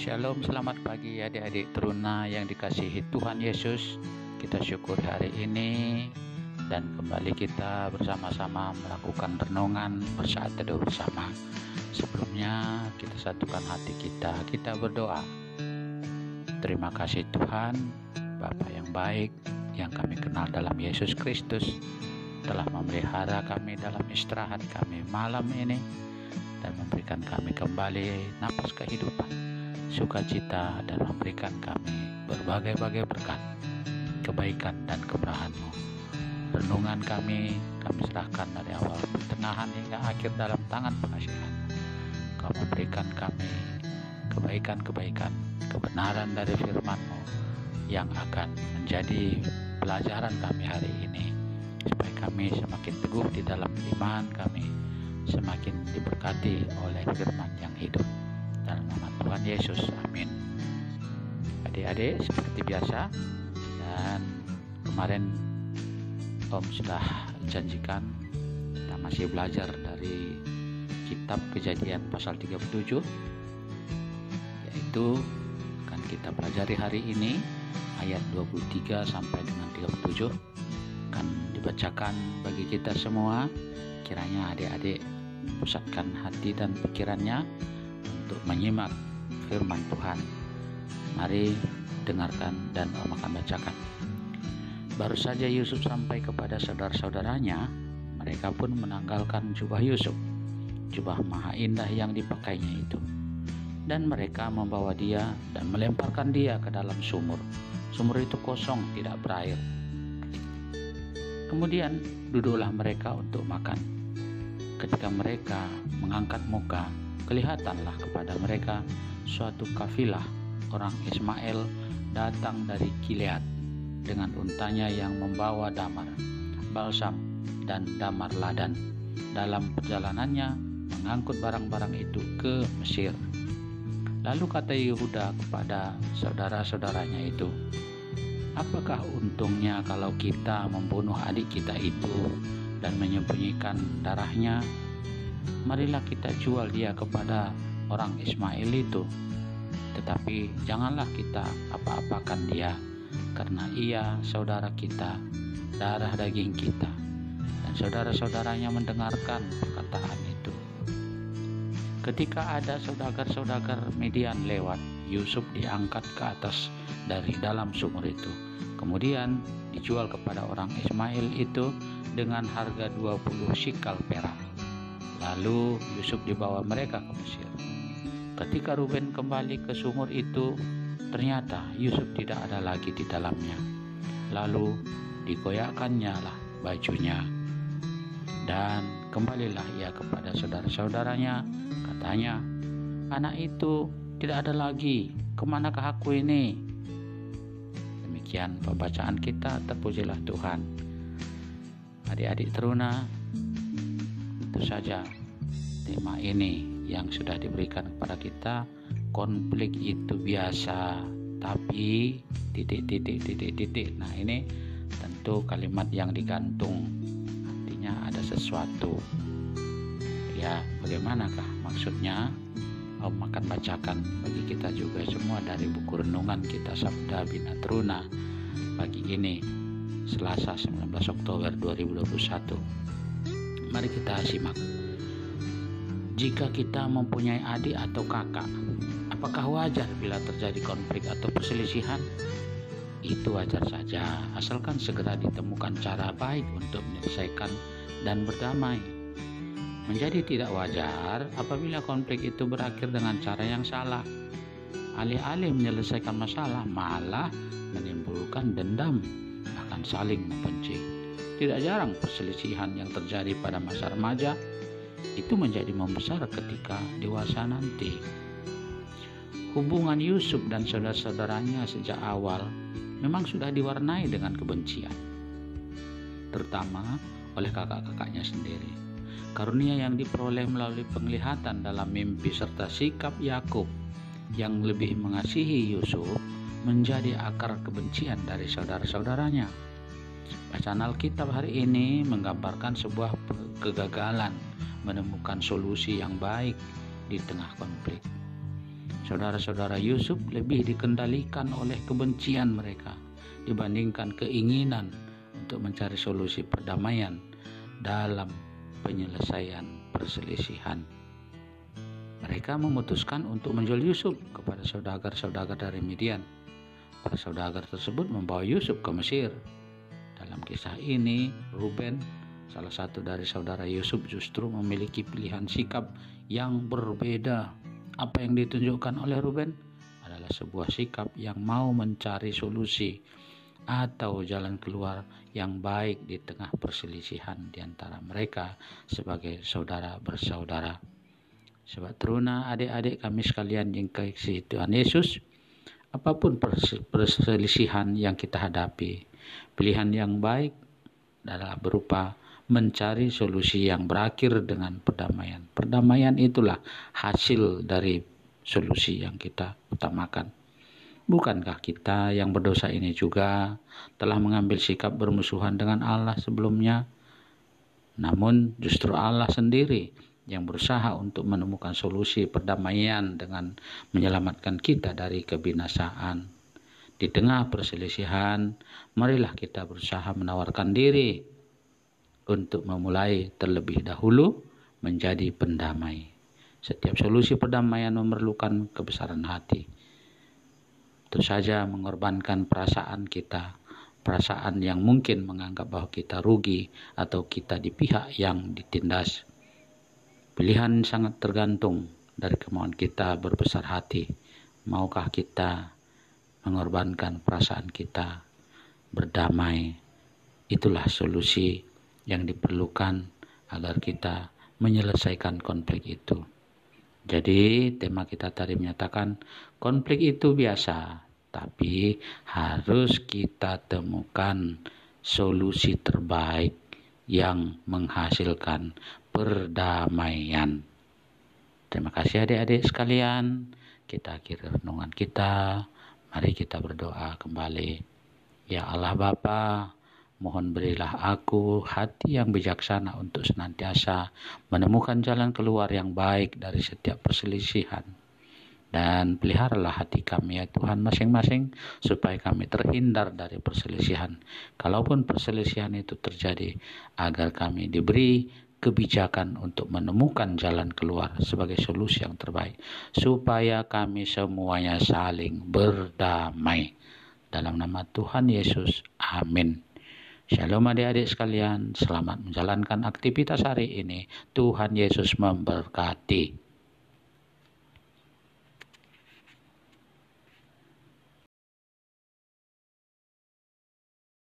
Shalom, selamat pagi adik-adik teruna yang dikasihi Tuhan Yesus. Kita syukur hari ini dan kembali kita bersama-sama melakukan renungan bersaat teduh bersama. Sebelumnya kita satukan hati kita, kita berdoa. Terima kasih Tuhan, Bapa yang baik yang kami kenal dalam Yesus Kristus telah memelihara kami dalam istirahat kami malam ini dan memberikan kami kembali nafas kehidupan, sukacita dan memberikan kami berbagai-bagai berkat, kebaikan dan kemurahan-Mu. Renungan kami, kami serahkan dari awal pertengahan hingga akhir dalam tangan pengasihan. Kau memberikan kami kebaikan-kebaikan, kebenaran dari firman-Mu yang akan menjadi pelajaran kami hari ini supaya kami semakin teguh di dalam iman kami semakin diberkati oleh firman yang hidup. Dalam nama Tuhan Yesus, amin. Adik-adik, seperti biasa, dan kemarin Om sudah janjikan kita masih belajar dari kitab kejadian pasal 37 yaitu akan kita pelajari hari ini ayat 23 sampai dengan 37 akan dibacakan bagi kita semua. Kiranya adik-adik pusatkan hati dan pikirannya untuk menyimak firman Tuhan. Mari dengarkan dan Om akan bacakan. Baru saja Yusuf sampai kepada saudara-saudaranya, mereka pun menanggalkan jubah Yusuf, jubah maha indah yang dipakainya itu. Dan mereka membawa dia dan melemparkan dia ke dalam sumur. Sumur itu kosong, tidak berair. Kemudian duduklah mereka untuk makan ketika mereka mengangkat muka, kelihatanlah kepada mereka suatu kafilah orang Ismail datang dari Gilead dengan untanya yang membawa damar, balsam, dan damar ladan. Dalam perjalanannya mengangkut barang-barang itu ke Mesir. Lalu kata Yehuda kepada saudara-saudaranya itu, Apakah untungnya kalau kita membunuh adik kita itu dan menyembunyikan darahnya, marilah kita jual dia kepada orang Ismail itu. Tetapi janganlah kita apa-apakan dia, karena ia saudara kita, darah daging kita. Dan saudara-saudaranya mendengarkan perkataan itu. Ketika ada saudagar-saudagar Median lewat, Yusuf diangkat ke atas dari dalam sumur itu. Kemudian dijual kepada orang Ismail itu dengan harga 20 shikal perak. Lalu Yusuf dibawa mereka ke Mesir. Ketika Ruben kembali ke sumur itu, ternyata Yusuf tidak ada lagi di dalamnya. Lalu digoyahkannya lah bajunya. Dan kembalilah ia kepada saudara-saudaranya. Katanya, anak itu tidak ada lagi. Ke manakah aku ini? Demikian pembacaan kita. Terpujilah Tuhan adik-adik teruna tentu saja tema ini yang sudah diberikan kepada kita. Konflik itu biasa tapi titik titik titik titik. Nah ini tentu kalimat yang digantung. Artinya ada sesuatu. Ya bagaimanakah maksudnya? Om akan bacakan bagi kita juga semua dari buku renungan kita Sabda Bina Teruna pagi ini Selasa 19 Oktober 2021. Mari kita simak. Jika kita mempunyai adik atau kakak, apakah wajar bila terjadi konflik atau perselisihan? Itu wajar saja, asalkan segera ditemukan cara baik untuk menyelesaikan dan berdamai. Menjadi tidak wajar apabila konflik itu berakhir dengan cara yang salah. Alih-alih menyelesaikan masalah, malah menimbulkan dendam akan saling membenci. Tidak jarang perselisihan yang terjadi pada masa remaja itu menjadi membesar ketika dewasa nanti. Hubungan Yusuf dan saudara-saudaranya sejak awal memang sudah diwarnai dengan kebencian, terutama oleh kakak-kakaknya sendiri. Karunia yang diperoleh melalui penglihatan dalam mimpi serta sikap Yakub yang lebih mengasihi Yusuf menjadi akar kebencian dari saudara-saudaranya. Bacaan Alkitab hari ini menggambarkan sebuah kegagalan menemukan solusi yang baik di tengah konflik. Saudara-saudara Yusuf lebih dikendalikan oleh kebencian mereka dibandingkan keinginan untuk mencari solusi perdamaian dalam penyelesaian perselisihan. Mereka memutuskan untuk menjual Yusuf kepada saudagar-saudagar dari Midian. Para saudagar tersebut membawa Yusuf ke Mesir. Dalam kisah ini, Ruben, salah satu dari saudara Yusuf, justru memiliki pilihan sikap yang berbeda. Apa yang ditunjukkan oleh Ruben adalah sebuah sikap yang mau mencari solusi atau jalan keluar yang baik di tengah perselisihan di antara mereka sebagai saudara bersaudara. Sebab teruna adik-adik kami sekalian yang kasih Tuhan Yesus, apa pun perselisihan yang kita hadapi, pilihan yang baik adalah berupa mencari solusi yang berakhir dengan perdamaian. Perdamaian itulah hasil dari solusi yang kita utamakan. Bukankah kita yang berdosa ini juga telah mengambil sikap bermusuhan dengan Allah sebelumnya? Namun justru Allah sendiri yang berusaha untuk menemukan solusi perdamaian dengan menyelamatkan kita dari kebinasaan. Di tengah perselisihan, marilah kita berusaha menawarkan diri untuk memulai terlebih dahulu menjadi pendamai. Setiap solusi perdamaian memerlukan kebesaran hati tentu saja mengorbankan perasaan kita, perasaan yang mungkin menganggap bahwa kita rugi atau kita di pihak yang ditindas. Pilihan sangat tergantung dari kemauan kita berbesar hati. Maukah kita mengorbankan perasaan kita berdamai? Itulah solusi yang diperlukan agar kita menyelesaikan konflik itu. Jadi tema kita tadi menyatakan konflik itu biasa, tapi harus kita temukan solusi terbaik yang menghasilkan perdamaian. Terima kasih adik-adik sekalian. Kita akhiri renungan kita. Mari kita berdoa kembali. Ya Allah Bapa, Mohon berilah aku hati yang bijaksana untuk senantiasa menemukan jalan keluar yang baik dari setiap perselisihan. Dan peliharalah hati kami ya Tuhan masing-masing supaya kami terhindar dari perselisihan. Kalaupun perselisihan itu terjadi agar kami diberi kebijakan untuk menemukan jalan keluar sebagai solusi yang terbaik supaya kami semuanya saling berdamai dalam nama Tuhan Yesus amin Shalom adik-adik sekalian, selamat menjalankan aktivitas hari ini. Tuhan Yesus memberkati.